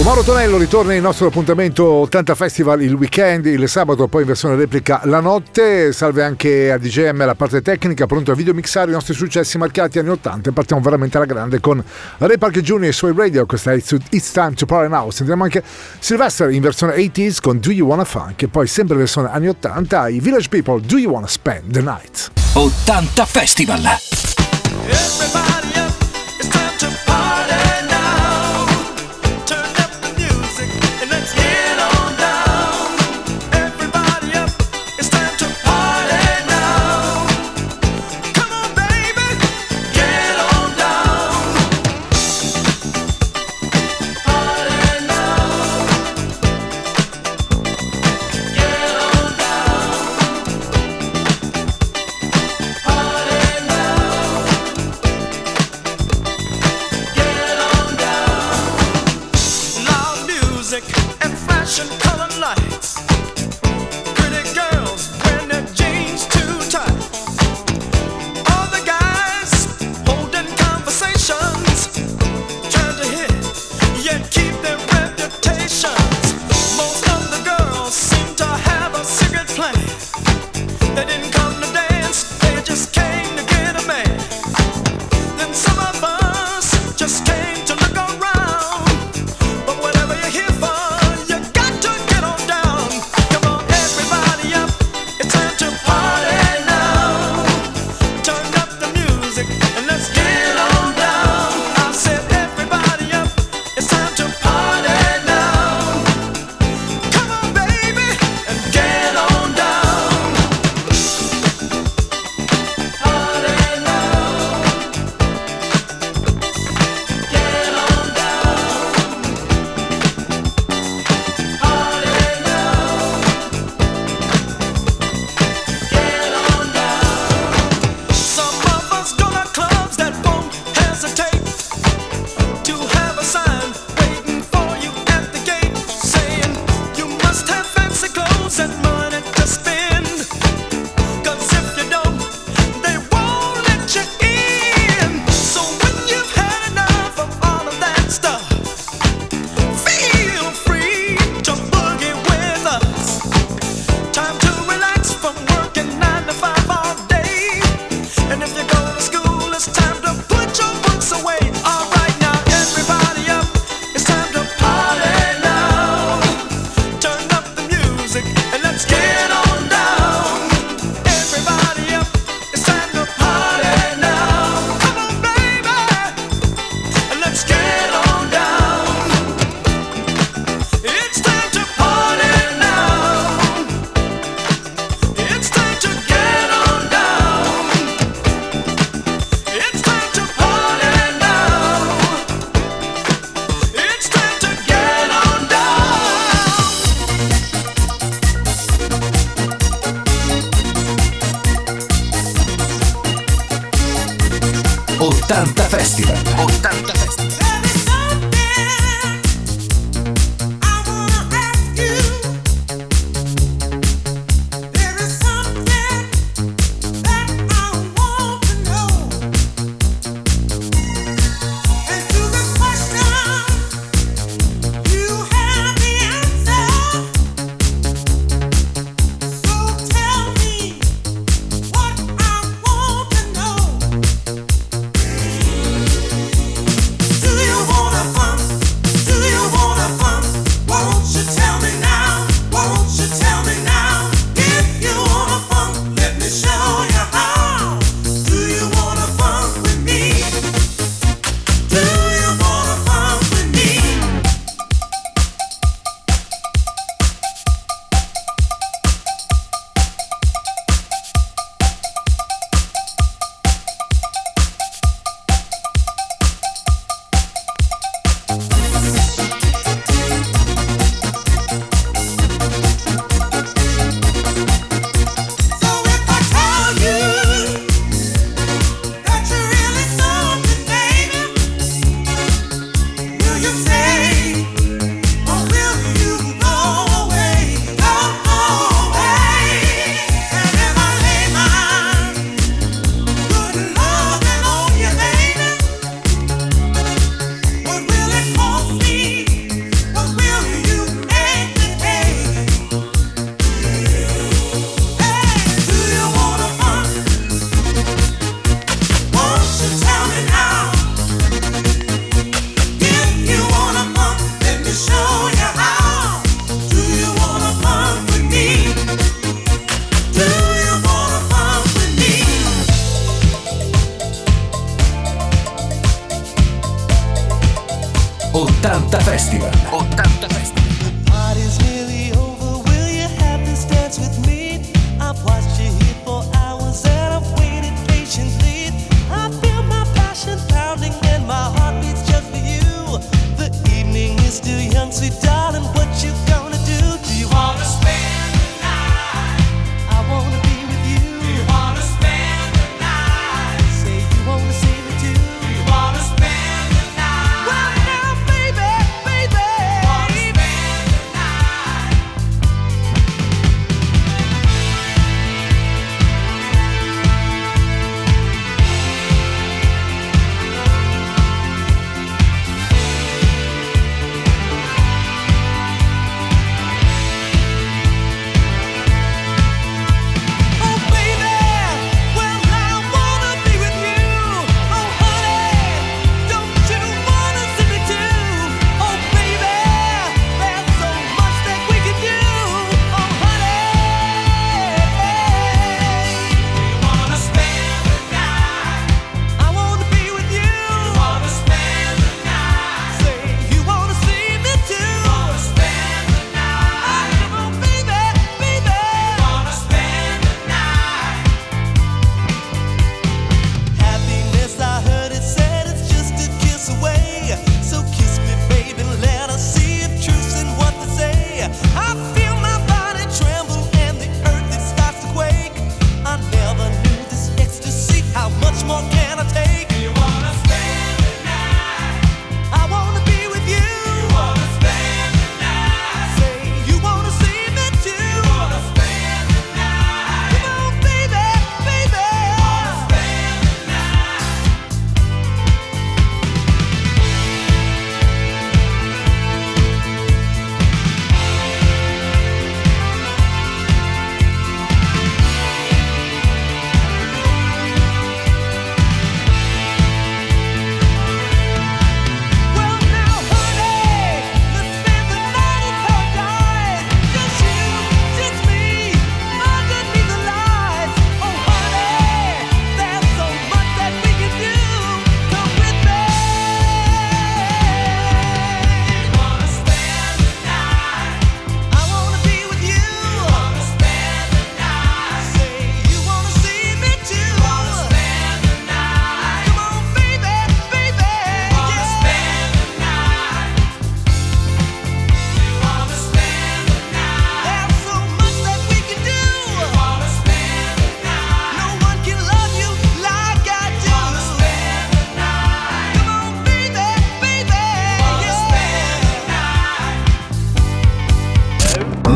Con Mauro Tonello ritorna il nostro appuntamento 80 Festival il weekend, il sabato, poi in versione replica la notte. Salve anche a DJM la parte tecnica, pronto a videomixare i nostri successi marcati anni 80 e partiamo veramente alla grande con Ray Parker Jr. e suoi radio, questa è It's Time to Party Now. Sentiamo anche Sylvester in versione 80s con Do You Wanna Funk e poi sempre in versione anni 80 i Village People Do You Wanna Spend the Night. 80 Festival. Everybody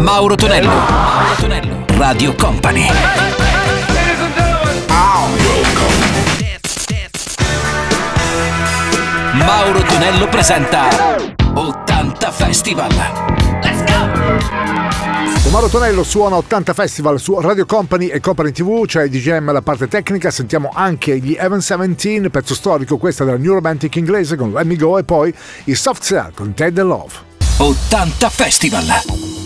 Mauro Tonello. Mauro Tonello. Radio Company. Mauro Tonello presenta 80 Festival. Let's go! Mauro Tonello suona 80 Festival su Radio Company e Company TV, c'è cioè DGM la parte tecnica, sentiamo anche gli Evan 17, pezzo storico questa della New Romantic inglese con Let Me Go e poi i Soft Cell con Ted and Love. 80 Festival.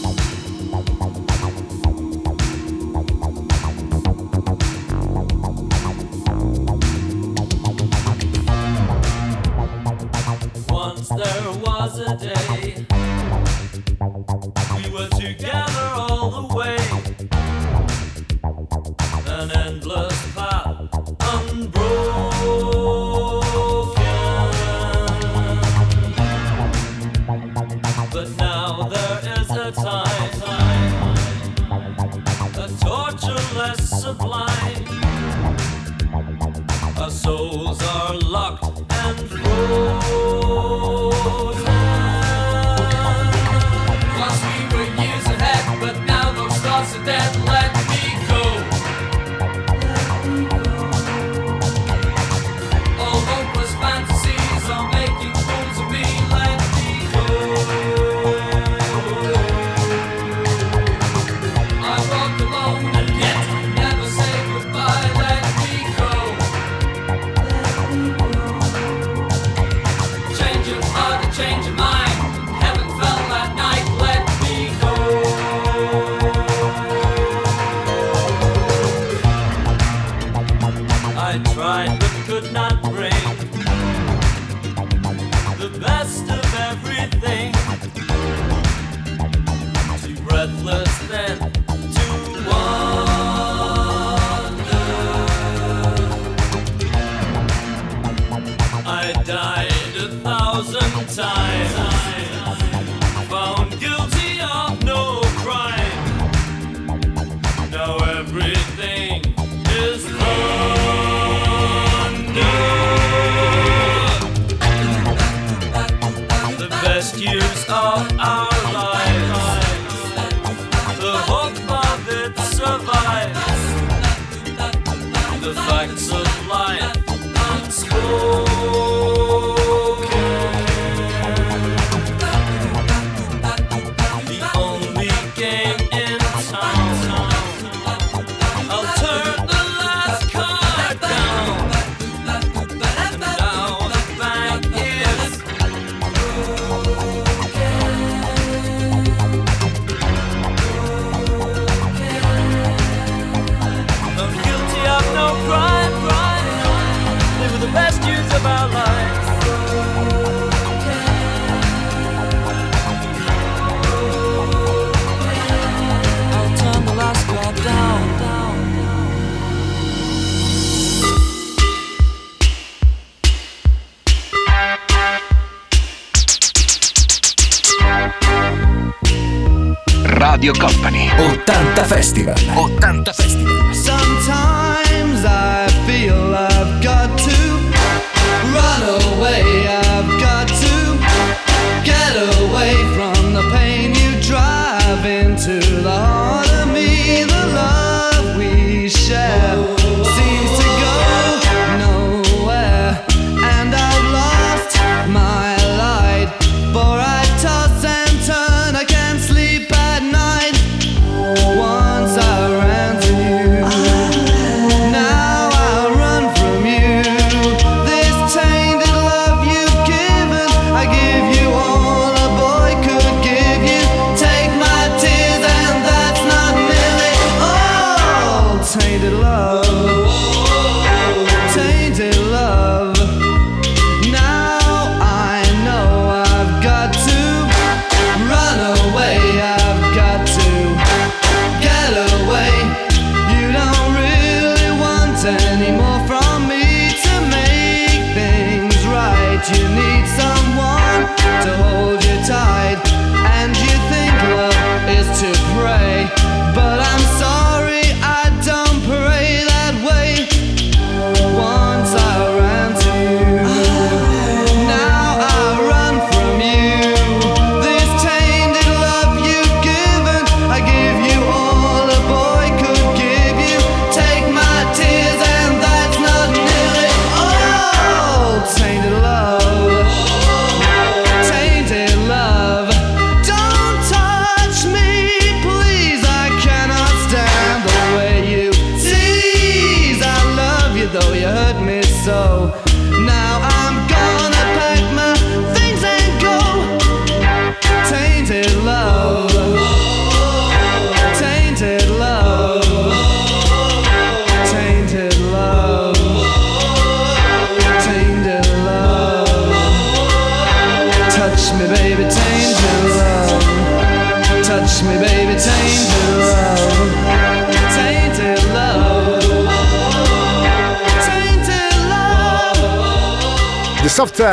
Festival.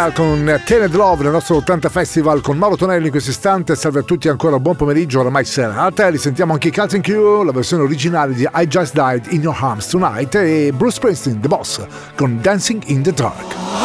Sia con Tened Love nel nostro 80 Festival con Mauro Tonelli in questo istante. Salve a tutti ancora, buon pomeriggio, oramai serata. Risentiamo anche Cat Q, la versione originale di I Just Died in Your Arms Tonight e Bruce Springsteen, The Boss, con Dancing in the Dark.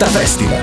80 Festival.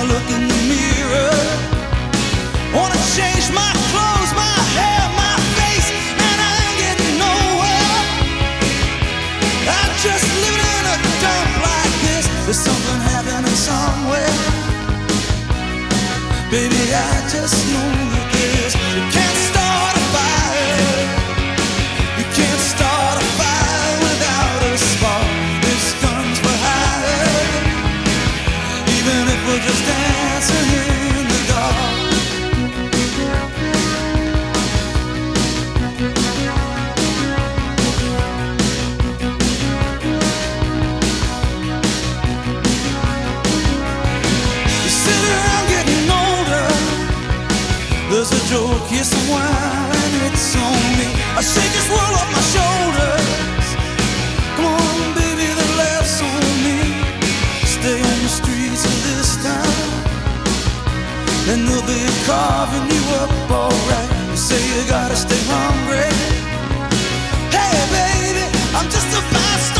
I look in the mirror. Wanna change my clothes, my hair, my face, and I ain't getting nowhere. I'm just in a dump like this. There's something happening somewhere. Baby, I just know that this. You can't and it's on me. I shake this world off my shoulders. Come on, baby, the laughs on me. Stay on the streets of this town, and they'll be carving you up alright. Say you gotta stay hungry. Hey, baby, I'm just a fast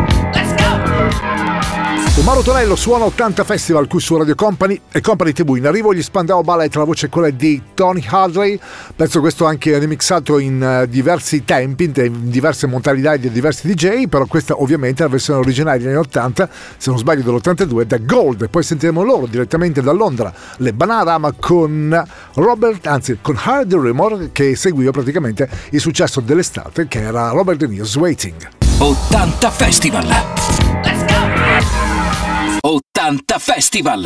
Mauro Tonello suona 80 Festival qui su Radio Company e Company TV. In arrivo gli Spandau Ballet, la voce è quella di Tony Hadley. Penso questo anche remixato in eh, diversi tempi, in te- in diverse modalità di diversi DJ, però questa ovviamente è la versione originale degli anni 80, se non sbaglio dell'82, da Gold. Poi sentiremo loro direttamente da Londra, le Banarama con Robert, anzi con Hard Rumor che seguiva praticamente il successo dell'estate che era Robert De Niro's Waiting. 80 Festival. 80 Festival.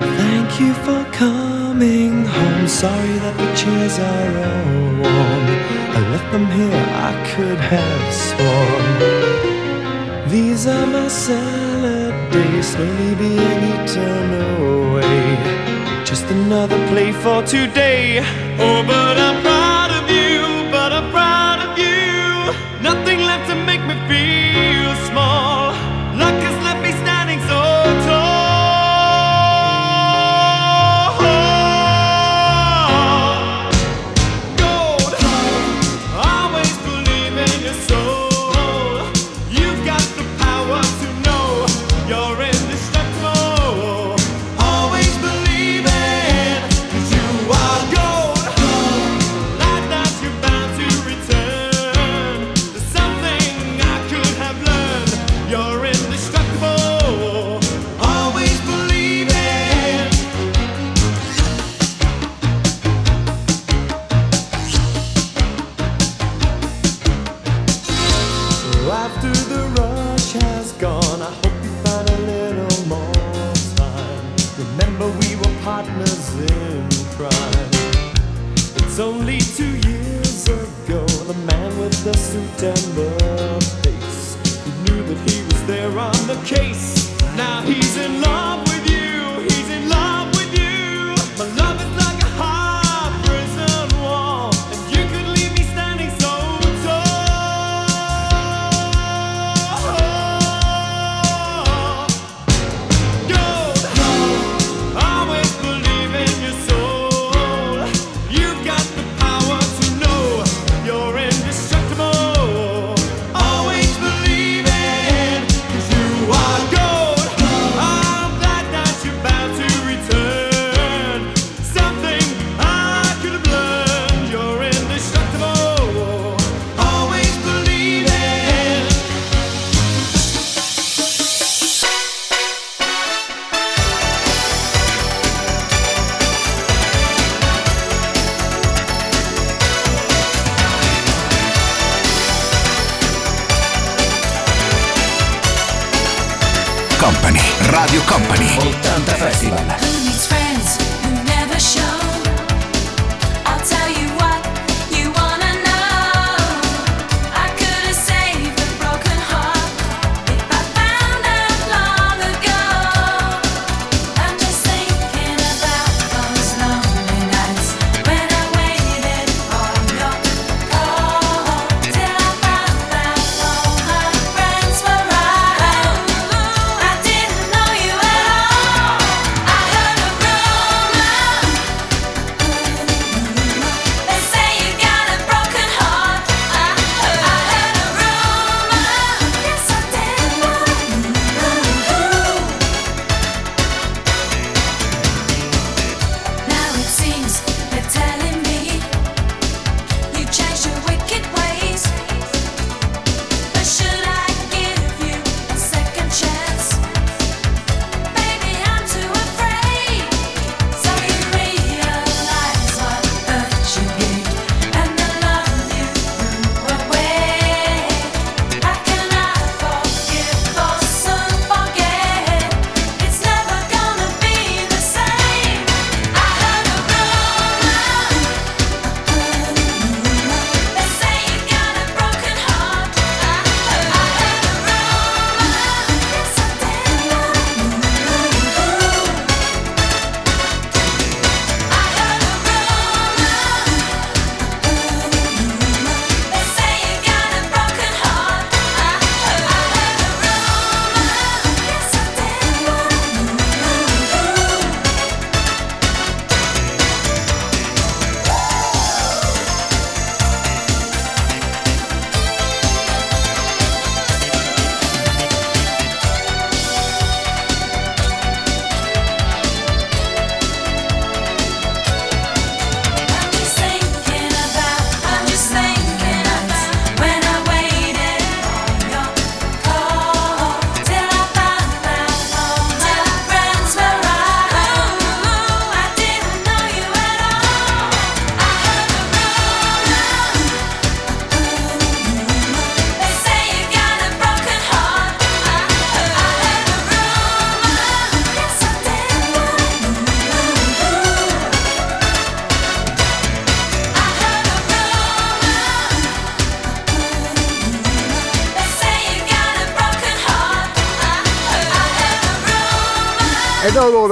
Thank you for coming home. Sorry that the chairs are all warm. I left them here, I could have sworn. These are my salad days, slowly being eaten away. Just another play for today. Oh, but I'm proud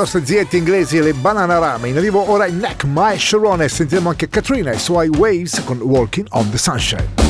la sua zietta inglese le Banana Rama. In arrivo ora in Neck, Mike Sharon e sentiremo anche Katrina e i suoi Waves con Walking on the Sunshine.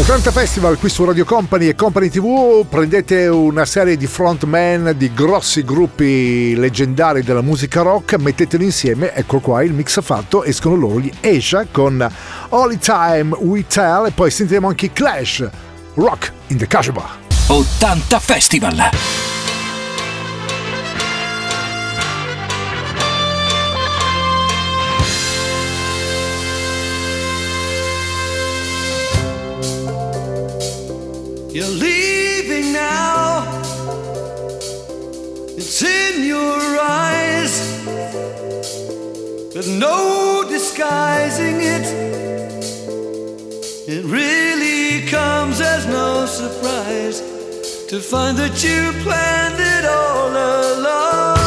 80 Festival qui su Radio Company e Company TV prendete una serie di frontman di grossi gruppi leggendari della musica rock, metteteli insieme, ecco qua il mix fatto, escono loro gli Asia con All the Time We Tell e poi sentiremo anche Clash, Rock in the Kashba. 80 Festival. You're leaving now. It's in your eyes. With no disguising it. It really comes as no surprise to find that you planned it all along.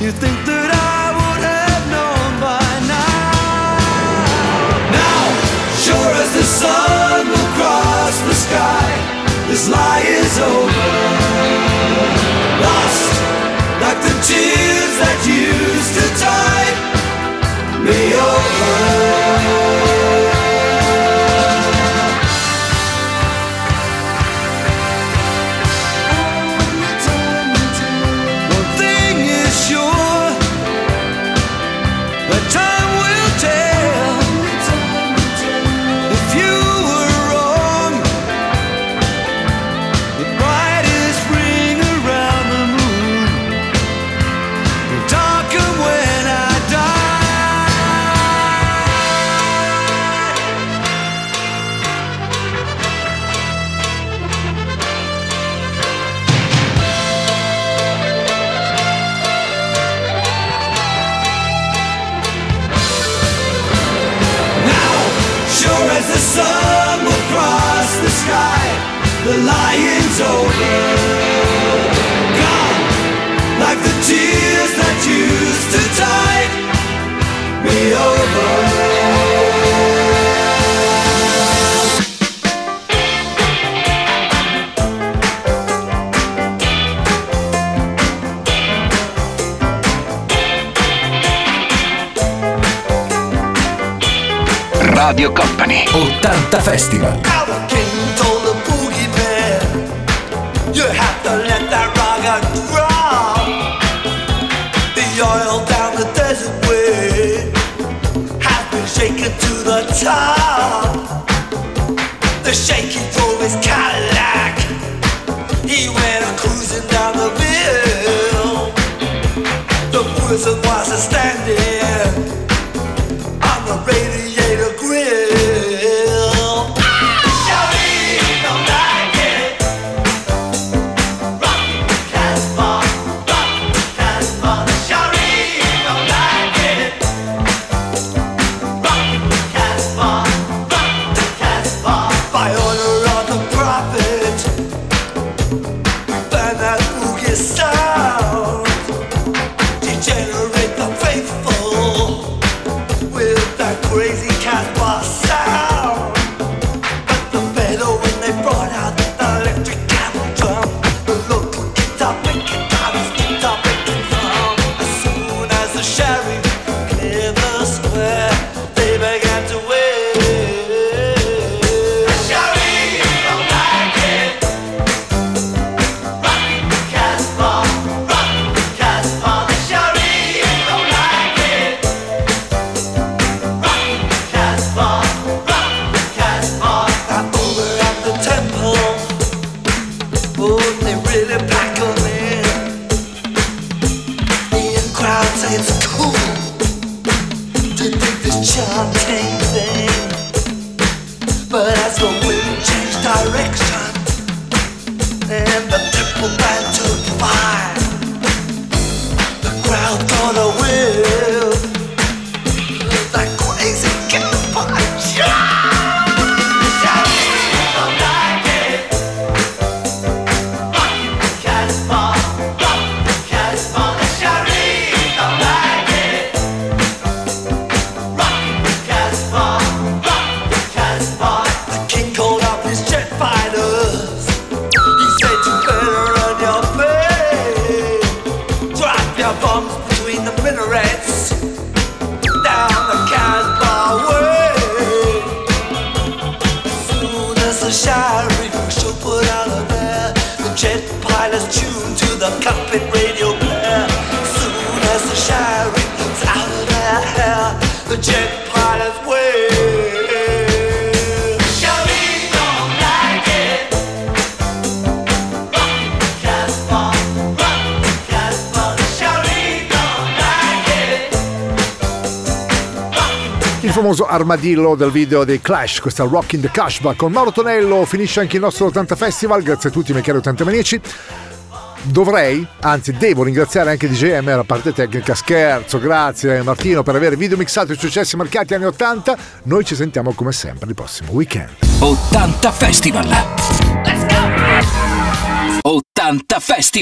You think that I would have known by now? Now, sure as the sun will cross the sky, this lie is over. Lost like the tears that used to tide me over. Sky, the lion's over. Gone, like the tears that used to tide me over. Radio Company. 80 Festival. Armadillo del video dei Clash, questa Rock in the Cashback con Mauro Tonello, finisce anche il nostro 80 Festival, grazie a tutti miei cari 80 maniaci. Dovrei, anzi devo ringraziare anche DJM la parte tecnica, scherzo, grazie Martino per aver video mixato i successi marcati anni 80, noi ci sentiamo come sempre il prossimo weekend. 80 Festival. Let's go! 80 Festival.